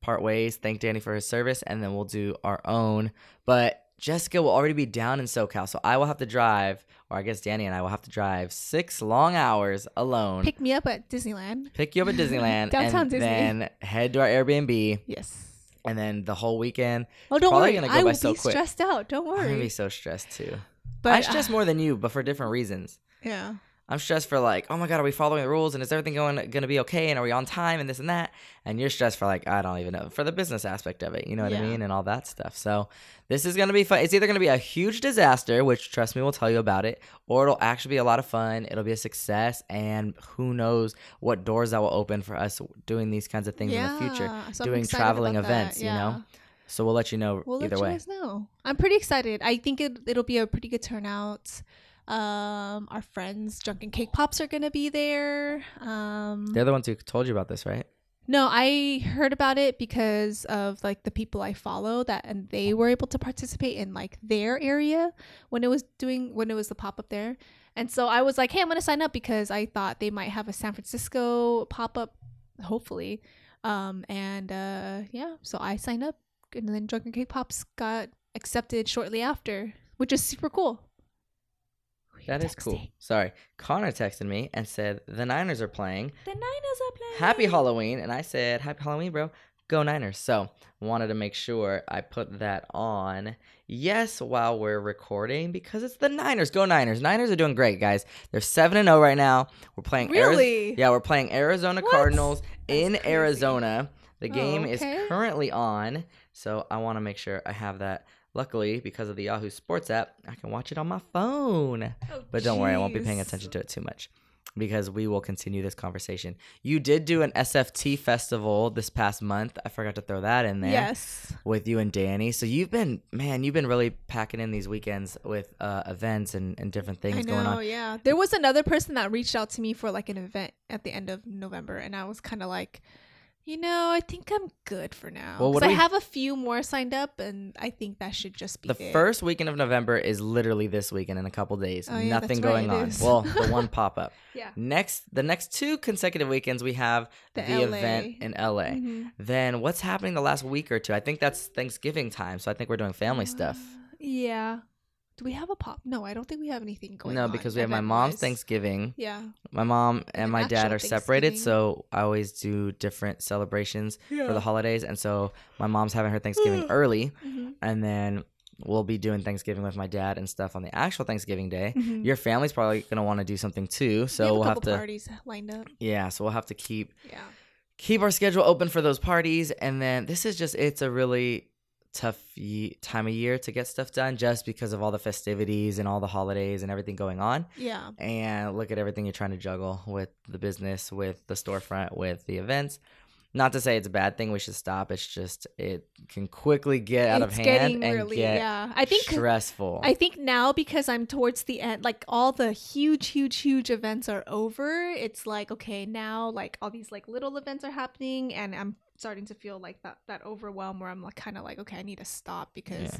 part ways, thank Danny for his service, and then we'll do our own. But Jessica will already be down in SoCal, so I will have to drive, or I guess Danny and I will have to drive six long hours alone. pick me up at Disneyland. pick you up at Disneyland, Downtown and Disney. then head to our Airbnb, Yes. and then the whole weekend. Oh, don't probably worry. gonna go I by will so be quick. stressed out. Don't worry. I'm gonna be so stressed too. but I stress uh, more than you, but for different reasons. yeah. I'm stressed for like, oh my god, are we following the rules and is everything going gonna be okay and are we on time and this and that? And you're stressed for like, I don't even know for the business aspect of it, you know what I mean, and all that stuff. So this is gonna be fun. It's either gonna be a huge disaster, which trust me, we'll tell you about it, or it'll actually be a lot of fun. It'll be a success, and who knows what doors that will open for us doing these kinds of things yeah. in the future, So doing traveling events. You know, so we'll let you know We'll either way. know. I'm pretty excited. I think it, it'll be a pretty good turnout. Um, our friends, Drunken Cake Pops, are gonna be there. Um, They're the ones who told you about this, right? No, I heard about it because of like the people I follow that and they were able to participate in like their area when it was doing when it was the pop up there. And so I was like, "Hey, I'm going to sign up because I thought they might have a San Francisco pop up hopefully." Um and uh yeah, so I signed up and then Drunken Cake Pops got accepted shortly after, which is super cool. That is cool. Sorry, Connor texted me and said the Niners are playing. The Niners are playing. Happy Halloween. And I said, Happy Halloween, bro. Go Niners. So wanted to make sure I put that on. Yes, while we're recording because it's the Niners. Go Niners. Niners are doing great, guys. They're seven and zero right now. We're playing. Really? yeah, we're playing Arizona What? Cardinals in crazy. Arizona. The Oh, game okay. is currently on, so I want to make sure I have that. Luckily, because of the Yahoo Sports app, I can watch it on my phone. Oh, But don't worry, I won't be paying attention to it too much because we will continue this conversation. You did do an SFT festival this past month. I forgot to throw that in there Yes. with you and Danny. So you've been, man, you've been really packing in these weekends with uh, events and, and different things I know, going on. yeah. There was another person that reached out to me for like an event at the end of November, and I was kind of like, you know, I think I'm good for now. Well, what do I we- have a few more signed up, and I think that should just be The it. first weekend of November is literally this weekend in a couple days. Oh, yeah, Nothing that's right, going it on. is. Well, the one pop up. Yeah. Next, the next two consecutive weekends we have the, The LA. event in LA. Mhm. Then what's happening the last week or two? I think that's Thanksgiving time, so I think we're doing family stuff. Yeah. Do we have a pop? No, I don't think we have anything going No, because we have my mom's. Thanksgiving. Yeah. My mom and an my dad are separated, so I always do different celebrations for the holidays. And so my mom's having her Thanksgiving early, Mhm. and then we'll be doing Thanksgiving with my dad and stuff on the actual Thanksgiving day. Mhm. Your family's probably gonna want to do something too, so we have we'll a have couple to. parties lined up. Yeah, so we'll have to keep Yeah. keep our schedule open for those parties, and then this is just it's a really tough ye- time of year to get stuff done just because of all the festivities and all the holidays and everything going on. Yeah. And look at everything you're trying to juggle with the business, with the storefront, with the events. Not to say it's a bad thing. We should stop. It's just it can quickly get out of hand and really- get yeah. I think- stressful. I think now because I'm towards the end, like all the huge, huge, huge events are over. It's like okay, now like all these like little events are happening, and I'm starting to feel like that that overwhelm where I'm like kind of like okay, I need to stop because Yeah.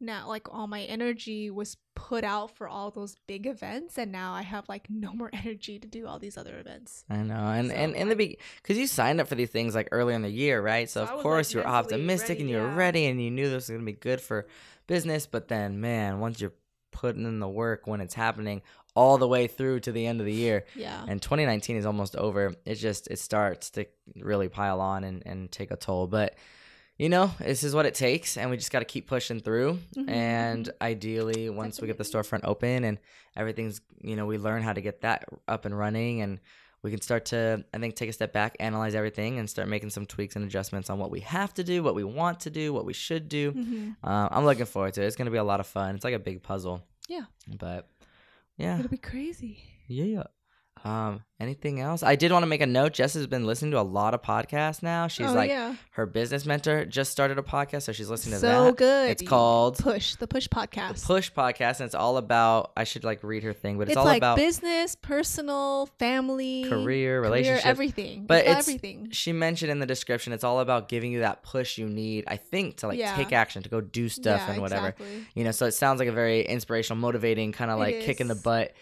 now like all my energy was put out for all those big events, and now I have like no more energy to do all these other events. I know, and So, and in the be because you signed up for these things like earlier in the year, right? So, So of course like, you were optimistic ready, and you were yeah. ready, and you knew this was gonna be good for business. But then, man, once you're putting in the work when it's happening all the way through to the end of the year, Yeah. and 2019 is almost over. It just it starts to really pile on and and take a toll, but. You know, this is what it takes, and we just got to keep pushing through. Mhm, And ideally, once we get the storefront open and everything's, you know, we learn how to get that up and running, and we can start to, I think, take a step back, analyze everything, and start making some tweaks and adjustments on what we have to do, what we want to do, what we should do. hmm Uh, I'm looking forward to it. It's going to be a lot of fun. It's like a big puzzle. Yeah. But yeah. It'll be crazy. Yeah. Um, anything else? I did want to make a note. Jess has been listening to a lot of podcasts now. She's oh like yeah. her business mentor just started a podcast, so she's listening to so that. So good. It's called Push the Push podcast. Push Podcast, and it's all about. I should like read her thing, but it's, it's all like about business, personal, family, career, relationships. everything. But It's it's- everything. She mentioned in the description, it's all about giving you that push you need. I think to like Yeah. take action, to go do stuff Yeah, and whatever. exactly. You know, so it sounds like a very inspirational, motivating, kind of like kick in the butt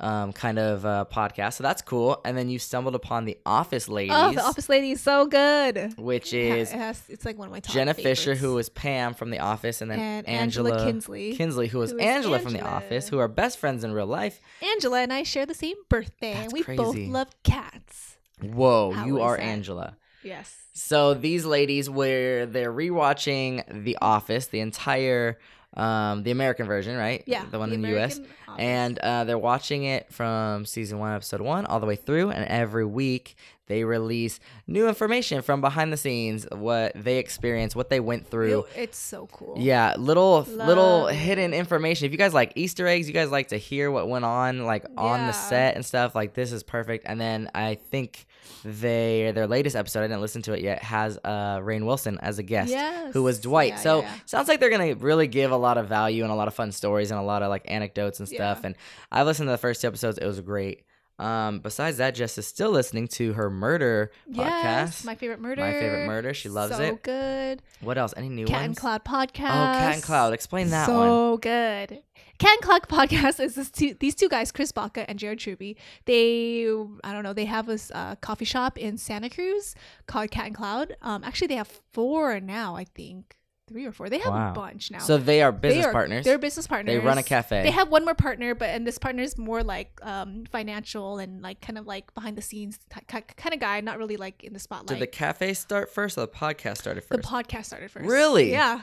um kind of uh podcast so that's cool and then you stumbled upon the office ladies Oh, the Office Lady is so good. which is it has, it's like one of my top jenna fischer who was pam from the office and then and angela, Angela, Kinsley. kinsley who was who is angela from the office who are best friends in real life Angela and I share the same birthday. That's we both love cats. whoa How you are that? angela Yes. So these ladies were they're rewatching The Office, the entire um the American version, right? Yeah. The one in the US. Office. And uh, they're watching it from season one, episode one, all the way through. And every week they release new information from behind the scenes, what they experienced, what they went through. It- it's so cool. Yeah, little little Love it. hidden information. If you guys like Easter eggs, you guys like to hear what went on like on Yeah. the set and stuff. Like this is perfect. And then I think they their latest episode, I didn't listen to it yet, has uh Rainn Wilson as a guest, who was Dwight. Yeah, so yeah, sounds like they're gonna really give a lot of value and a lot of fun stories and a lot of like anecdotes and stuff. And I listened to the first two episodes; it was great. Um, besides that, Jess is still listening to her murder Yes, podcast. my favorite murder. My favorite murder. She loves so it. good. What else? Any new Cat ones? and Cloud podcast. Oh, Cat and Cloud. Explain that so one. good. Cat and Cloud podcast is this two, these two guys, Chris Baca and Jared Truby. They, I don't know, they have a uh, coffee shop in Santa Cruz called Cat and Cloud. Um, actually, they have four now, I think. Three or four. They have Wow. a bunch now. So they are They business are- partners. They're business partners. They run a cafe. They have one more partner, but and this partner is more like um, financial and like kind of like behind the scenes kind of guy, not really like in the spotlight. Did the cafe start first or the podcast started first? the podcast started first. Really? Yeah,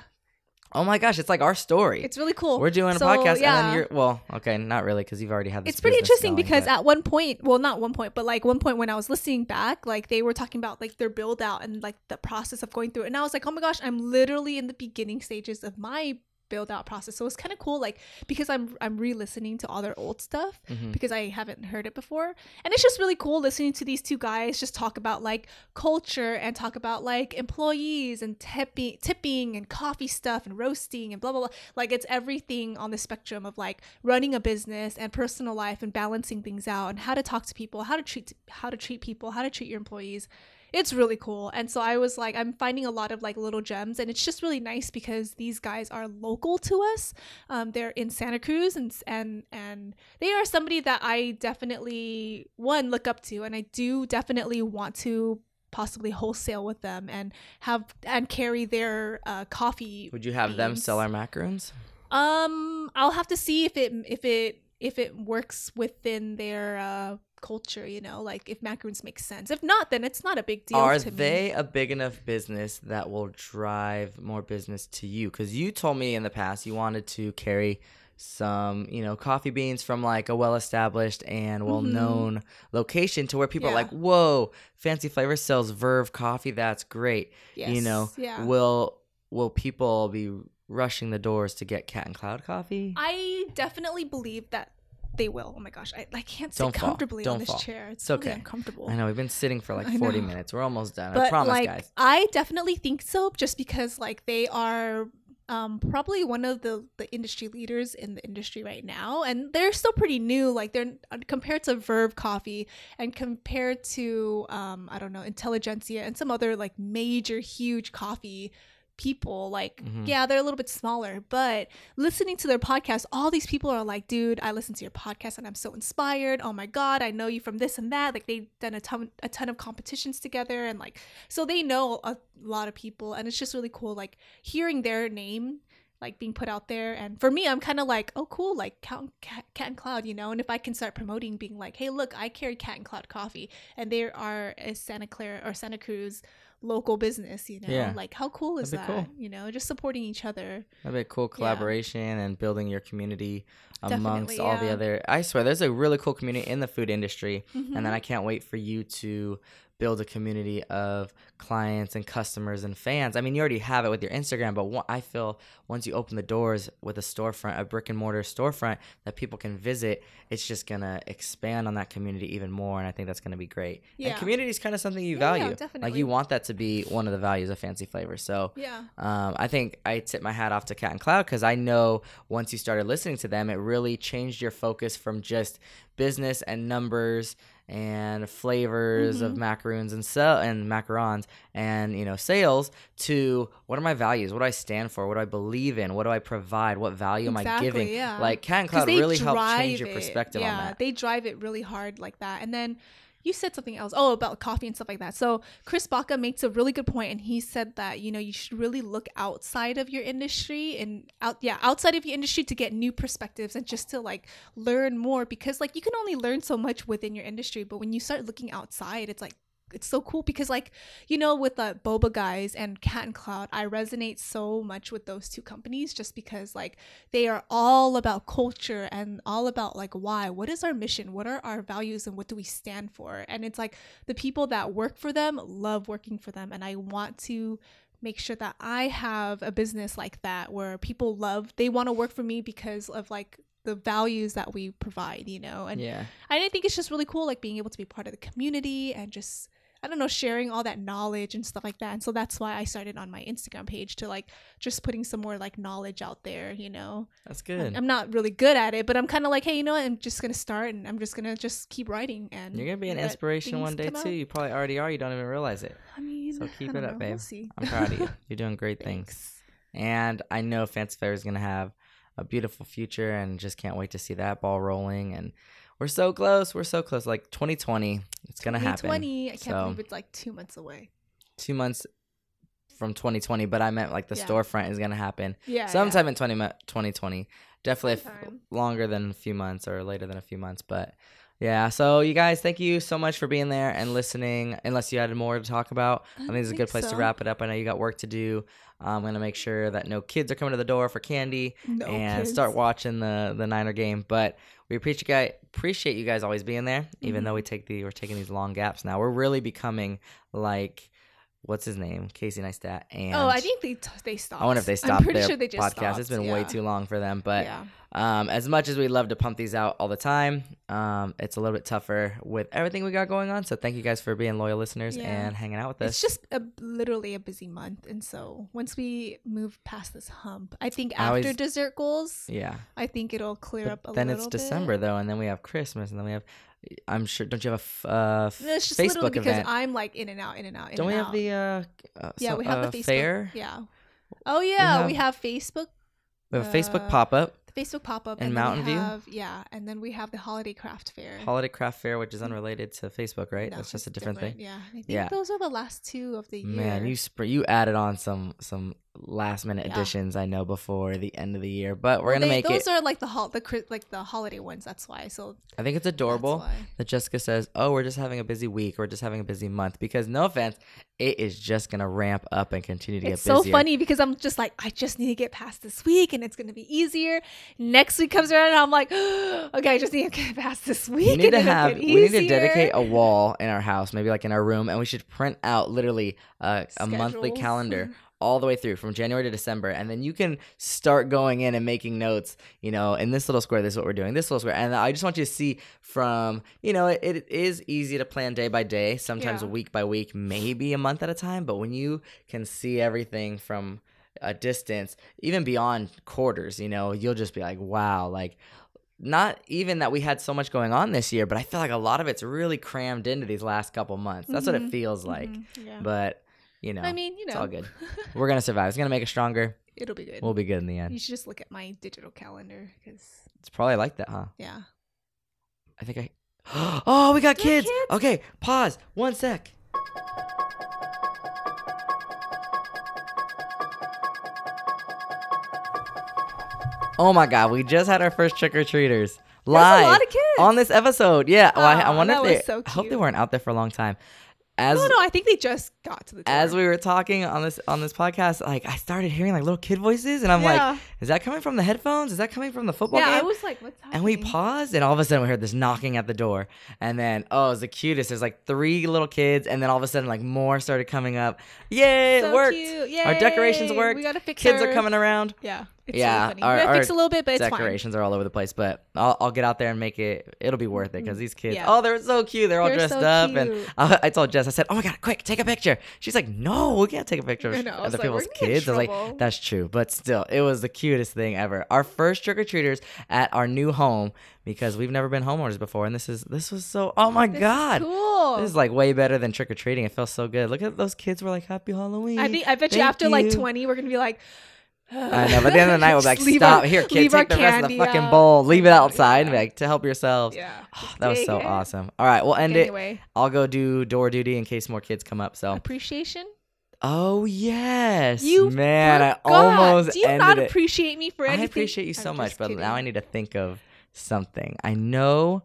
oh my gosh, it's like our story. it's really cool. We're doing a So, podcast and yeah. then you're well, okay, not really because you've already had this. it's pretty interesting going, because but- at one point well not one point but like one point when i was listening back like they were talking about like their build out and like the process of going through it and i was like oh my gosh i'm literally in the beginning stages of my build out process. So it's kind of cool like because i'm i'm re-listening to all their old stuff Mhm. because i haven't heard it before. And it's just really cool listening to these two guys just talk about like culture and talk about like employees and tipping tipping and coffee stuff and roasting and blah blah blah. Like it's everything on the spectrum of like running a business and personal life and balancing things out and how to talk to people how to treat how to treat people how to treat your employees it's really cool. And so i was like i'm finding a lot of like little gems and it's just really nice because these guys are local to us. Um, they're in santa cruz and and and they are somebody that i definitely one look up to and i do definitely want to possibly wholesale with them and have and carry their uh, coffee Would you have them sell our macaroons? um, I'll have to see if it if it if it works within their uh, culture. You know, like if macaroons make sense. If not, then it's not a big deal. Are to me. they a big enough business that will drive more business to you? Because you told me in the past you wanted to carry some, you know, coffee beans from like a well-established and well-known location to where people are Mm-hmm. Like, "Whoa, Fancy Flavor sells Verve coffee. That's great." Yes. You know, yeah. will will people be rushing the doors to get Cat and Cloud coffee? I definitely believe that they will. Oh my gosh, I, I can't sit Don't fall. comfortably Don't on this fall. chair. It's, It's really okay. uncomfortable. I know we've been sitting for like I 40 know. minutes. We're almost done. I But promise, like, guys. I definitely think so, just because like they are um, probably one of the the industry leaders in the industry right now, and they're still pretty new. Like they're uh, compared to Verve Coffee and compared to um, I don't know Intelligentsia and some other like major huge coffee people like Mhm. yeah they're a little bit smaller but listening to their podcast all these people are like dude i listen to your podcast and i'm so inspired. Oh my god i know you from this and that. Like they've done a ton a ton of competitions together and like so they know a lot of people and it's just really cool like hearing their name like being put out there. And for me i'm kind of like oh cool like cat, cat, cat and cloud you know? And if i can start promoting being like hey look i carry cat and cloud coffee and there are a santa clara or santa cruz local business you know Yeah. like how cool is that cool. you know just supporting each other That'd be a cool collaboration and building your community amongst Definitely, all the other. I swear, there's a really cool community in the food industry, and Mm-hmm. then I can't wait for you to build a community of clients and customers and fans. I mean, you already have it with your Instagram, but one, I feel once you open the doors with a storefront, a brick and mortar storefront that people can visit, it's just gonna expand on that community even more, and I think that's gonna be great. Yeah. And community is kind of something you Yeah, value. Like definitely. you want that to be one of the values of Fancy Flavor. So yeah um, I think I tip my hat off to Cat and Cloud because I know once you started listening to them, it really changed your focus from just business and numbers and flavors of Mm-hmm. macaroons and sell and macarons and you know sales to what are my values? What do I stand for? What do I believe in? What do I provide? What value am I giving? yeah. Like Cat and 'Cause Cloud really helped change drive your perspective yeah, on that. they drive it really hard like that. And then you said something else. Oh, about coffee and stuff like that. So Chris Baca makes a really good point, and he said that you know you should really look outside of your industry and out yeah outside of your industry to get new perspectives and just to like learn more because like you can only learn so much within your industry, but when you start looking outside, it's like it's so cool because like you know with the boba guys and cat and cloud i resonate so much with those two companies just because like they are all about culture and all about like why what is our mission? What are our values and what do we stand for? And it's like the people that work for them love working for them and i want to make sure that i have a business like that where people love they want to work for me because of like the values that we provide you know? And yeah. I think it's just really cool, like being able to be part of the community and just I don't know, sharing all that knowledge and stuff like that. And so that's why I started on my Instagram page to like just putting some more like knowledge out there, you know. That's good. I'm not really good at it, but I'm kind of like, hey, you know what? I'm just gonna start and I'm just gonna just keep writing and You're gonna be an inspiration one day too. out. You probably already are. You don't even realize it. I mean, So keep it up, know. babe. We'll. I'm proud of you. You're doing great things. And I know Fancy Flavor is going to have a beautiful future and just can't wait to see that ball rolling. And we're so close. We're so close. Like 2020, it's going to happen. 2020, I can't So- believe it's like two months away. Two months from 2020, but I meant like the Yeah. storefront is going to happen Yeah. sometime in 20, 2020. Definitely f- longer than a few months or later than a few months. But yeah, so you guys, thank you so much for being there and listening. Unless you had more to talk about, I, think it's a good place to wrap it up. I know you got work to do. I'm gonna make sure that no kids are coming to the door for candy No and kids. start watching the the Niner game. But we appreciate you guys appreciate you guys always being there, even Mm-hmm. though we take the we're taking these long gaps now. We're really becoming like what's his name, Casey Neistat. And Oh, I think they t- they stopped. I wonder if they I'm stopped pretty their sure they just podcast. stopped, It's been way too long for them, but. yeah. Um, as much as we love to pump these out all the time, um, it's a little bit tougher with everything we got going on. So thank you guys for being loyal listeners Yeah. and hanging out with us. It's just a, literally a busy month, and so once we move past this hump, I think I after always- dessert goals, yeah. I think it'll clear up a little bit. then it's December bit. though, and then we have Christmas, and then we have. I'm sure. Don't you have a f- uh, No, It's just Facebook because event? I'm like in and out, in and out. In Don't we and have the uh, uh yeah? so- we have uh, the Facebook fair? Yeah. Oh yeah, we have- have, Facebook, We have a Facebook uh, pop up, the Facebook pop up, In and Mountain we View? Have, yeah, and then we have the holiday craft fair. holiday craft fair, which is unrelated to Facebook, right? No, That's just a it's different, thing. Yeah, I think Yeah. those are the last two of the year. Man, you sp- you added on some some last minute Yeah. additions. I know before the end of the year, but we're gonna they- make those it. Those are like the hol- the like the holiday ones. That's why. So I think it's adorable. that Jessica says, "Oh, we're just having a busy week. We're just having a busy month." Because no offense, it is just gonna ramp up and continue to It's get It's so funny because I'm just like, I just need to get past this week and it's gonna be easier. Next week comes around and I'm like, okay, I just need to get past this week. We need to have we need to dedicate a wall in our house, maybe like in our room, and we should print out literally uh, a monthly calendar all the way through from January to December, and then you can start going in and making notes. You know, in this little square, this is what we're doing. This little square, and I just want you to see from you know, it, it is easy to plan day by day, sometimes Yeah. week by week, maybe a month at a time. But when you can see everything from a distance, even beyond quarters, you know, you'll just be like, wow, like not even that we had so much going on this year, but I feel like a lot of it's really crammed into these last couple months. That's what it Mhm, feels like. Mhm, yeah. But you know, I mean, you know, it's all good. We're gonna survive. It's gonna make us stronger. it'll be good. We'll be good in the end. you should just look at my digital calendar because It's probably like that, huh? yeah. I think I. Oh, we got kids. kids. Okay, pause. One sec. Oh my god, we just had our first trick or treaters live lot of kids. on this episode. Yeah, well, I, I wonder if they. so I hope they weren't out there for a long time. As No, no, I think they just got to the door. as we were talking on this on this podcast, like I started hearing like little kid voices, and I'm Yeah. like, is that coming from the headphones? Is that coming from the football yeah, game? I was like, what's happening? And we paused, and all of a sudden we heard this knocking at the door. And then, oh, it was the cutest. There's like three little kids, and then all of a sudden, like more started coming up. Yay, it So worked! cute. Our decorations Yay, worked. We gotta fix Kids are coming around. Yeah, it's Yeah, really our- we fix a little bit, but it's Decorations are all over the place, but I'll, I'll get out there and make it. It'll be worth it because mm, these kids. Yeah. Oh, they're so cute. They're all They're dressed so up, and. I, I told Jess, I said, "Oh my god, quick, take a picture." She's like, "No, we can't take a picture of I know, I was other like, people's "We're gonna get in kids." I was like, "That's true," but still, it was the cutest thing ever. Our first trick or treaters at our new home because we've never been homeowners before, and this is this was so. Oh my This is god. cool. This is like way better than trick or treating. It feels so good. Look at those kids. Were like, "Happy Halloween." I think I bet you Thank after like 20, we're gonna be like. I know, but at the end of the night, we'll be like, stop. our- Here, kid, leave take the rest of the fucking out. bowl. Leave it outside yeah. like, to help yourselves. Yeah. Oh, that was so it. awesome. All right, we'll end Anyway, it. I'll go do door duty in case more kids come up. So, appreciation. oh yes, You man, I almost Do you not it. appreciate me for anything? I appreciate you so I'm much, but kidding. now I need to think of something. I know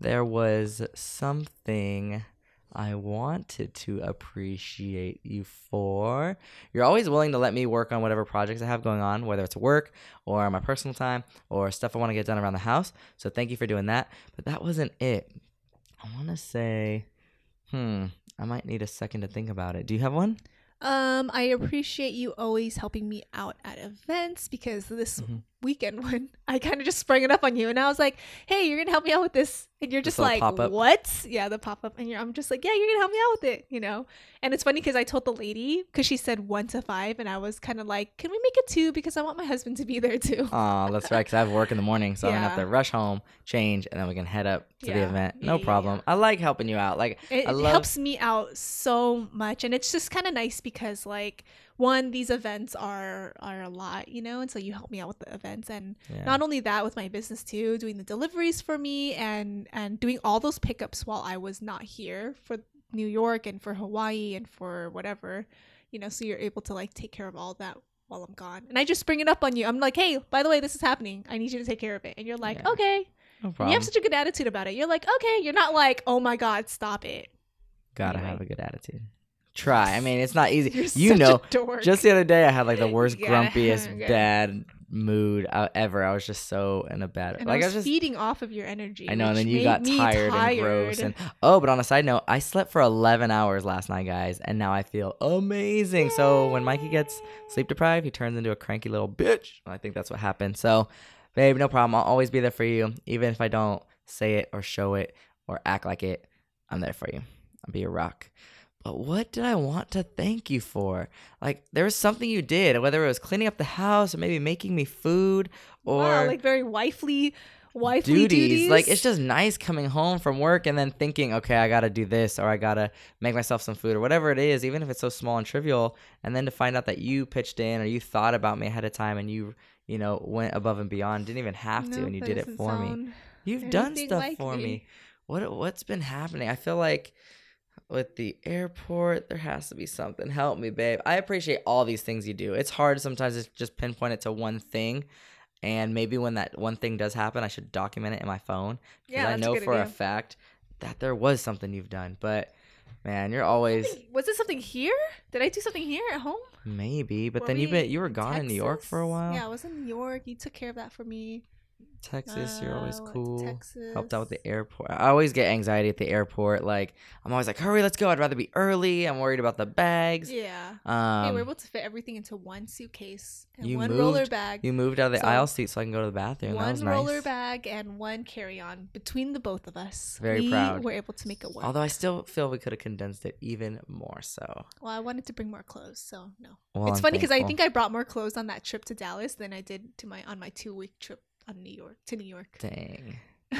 there was something I wanted to appreciate you for. You're always willing to let me work on whatever projects I have going on, whether it's work or my personal time or stuff I want to get done around the house. So thank you for doing that. But that wasn't it. I want to say, hmm, I might need a second to think about it. Do you have one? Um, I appreciate you always helping me out at events because this Mhm. Weekend when I kind of just sprang it up on you and I was like, "Hey, you're gonna help me out with this," and you're just like, pop-up? "What?" Yeah, the pop up, and you're, I'm just like, "Yeah, you're gonna help me out with it," you know. And it's funny because I told the lady because she said one to five, and I was kind of like, "Can we make it two? Because I want my husband to be there too." Oh, that's right. Because I have work in the morning, so I'm gonna have to rush home, change, and then we can head up to the event. No yeah, problem. yeah. I like helping you out. Like it love. helps me out so much and it's just kind of nice because like one these events are are a lot you know and so you help me out with the events. And Yeah. not only that with my business too doing the deliveries for me and and doing all those pickups while i was not here for new york and for hawaii and for whatever you know so you're able to like take care of all that while i'm gone. And i just bring it up on you. I'm like hey by the way this is happening. I need you to take care of it. And you're like Yeah. okay. No you have such a good attitude about it. You're like okay. You're not like oh my god stop it. Gotta anyway. have a good attitude. Try. I mean, it's not easy. You're you a know, just the other day I had like the worst, gotta grumpiest, a good- bad mood uh, ever. I was just so in a bad. and like I I was was just. feeding off of your energy. I know, and then you got me tired, and gross. And oh, but on a side note, I slept for 11 hours last night, guys, and now I feel amazing. So when Mikey gets sleep deprived, he turns into a cranky little bitch. I think that's what happened. So, babe, no problem. I'll always be there for you, even if I don't say it or show it or act like it. I'm there for you. I'll be your rock. But what did I want to thank you for? Like there was something you did, whether it was cleaning up the house or maybe making me food or wow, like very wifely, wifely duties. duties. Like it's just nice coming home from work and then thinking, okay, I gotta do this or I gotta make myself some food or whatever it is, even if it's so small and trivial. And then to find out that you pitched in or you thought about me ahead of time and you, you know, went above and beyond, didn't even have to, No, and you did it for me. You've done stuff like for me. me. What what's been happening? I feel like with the airport, there has to be something. Help me, babe. I appreciate all these things you do. It's hard sometimes to just pinpoint it to one thing. And maybe when that one thing does happen, I should document it in my phone. Because Yeah, I a know good for a fact that there was something you've done. But man, you're always Was it something here? Did I do something here at home? maybe. But Were then you've been you were gone in New York for a while. Yeah, I was in New York. You took care of that for me. Texas, you're always to cool. Helped out with the airport. I always get anxiety at the airport. Like I'm always like, hurry, let's go. I'd rather be early. I'm worried about the bags. Yeah. Um, hey, we're able to fit everything into one suitcase and one roller bag. you moved out of the So, aisle seat so I can go to the bathroom. that one was roller nice. bag and one carry-on between the both of us. Very we proud. were able to make it work. Although I still feel we could have condensed it even more. So well, I wanted to bring more clothes, so no. well, it's I'm funny because I think I brought more clothes on that trip to Dallas than I did to my on my two-week trip on New York to New York. Dang.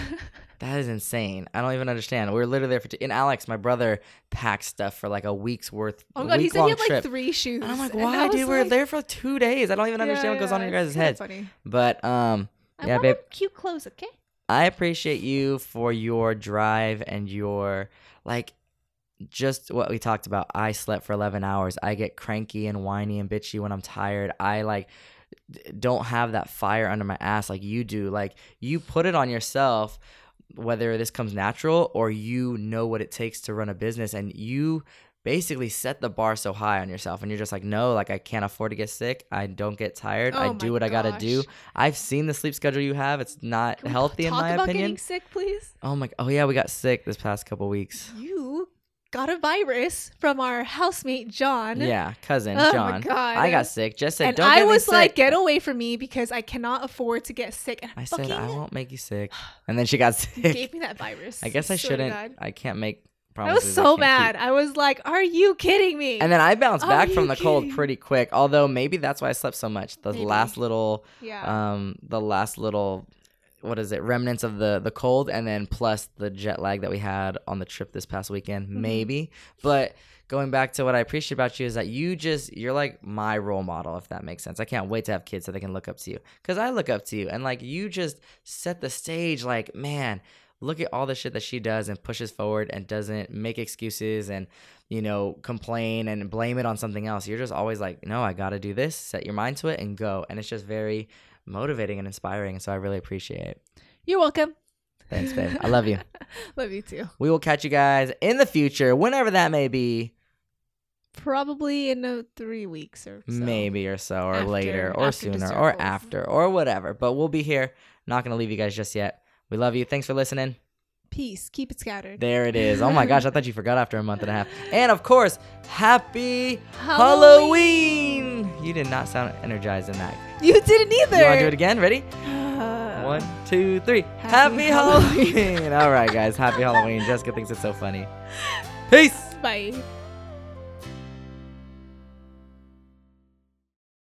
That is insane. I don't even understand. We were literally there for two. And Alex, my brother, packed stuff for like a week's worth. oh my god, he said he had like three shoes. And I'm like, why, dude? We are there for two days. I don't even understand Yeah, what goes on in your guys' heads. Funny. But um, I yeah, babe. cute clothes, okay? I appreciate you for your drive and your like just what we talked about. I slept for 11 hours. I get cranky and whiny and bitchy when I'm tired. I like don't have that fire under my ass like you do. Like you put it on yourself whether this comes natural or you know what it takes to run a business and you basically set the bar so high on yourself and you're just like no like i can't afford to get sick i don't get tired i Oh do my what i gotta do i've seen the sleep schedule you have it's not healthy in talk my about opinion getting sick, please? Oh my! Oh yeah, we got sick this past couple weeks. You got a virus from our housemate John. Yeah, cousin Oh my John. God. I got sick. Just said, and "Don't I was like, "Get away from me because I cannot afford to get sick." And I fucking said, "I won't make you sick," and then she got sick. gave me that virus. I guess I shouldn't. I can't make I was so can't mad. keep. I was like, "Are you kidding me?" And then I bounced Are back from the cold kidding? pretty quick. Although maybe that's why I slept so much. The Maybe. last little, yeah, um, the last little, what is it? Remnants of the the cold, and then plus the jet lag that we had on the trip this past weekend. Mm-hmm. Maybe, but going back to what I appreciate about you is that you just you're like my role model, if that makes sense. I can't wait to have kids so they can look up to you because I look up to you, and like you just set the stage. Like man. Look at all the shit that she does and pushes forward and doesn't make excuses and you know, complain and blame it on something else. You're just always like, no, I got to do this, set your mind to it and go. And it's just very motivating and inspiring. And so I really appreciate it. you're welcome. Thanks, babe. I love you. Love you too. We will catch you guys in the future, whenever that may be, Probably in uh, three weeks or so. maybe or so, or After- later, or sooner, or after, or whatever. But we'll be here. Not going to leave you guys just yet. We love you. Thanks for listening. Peace. Keep it scattered. There it is. Oh my gosh, I thought you forgot after a month and a half. And of course, happy Halloween. Halloween! You did not sound energized in that. You didn't either. You want to do it again? Ready? Uh, One, two, three. Happy Happy, Halloween. All right, guys. Happy Halloween. Jessica thinks it's so funny. Peace. Bye.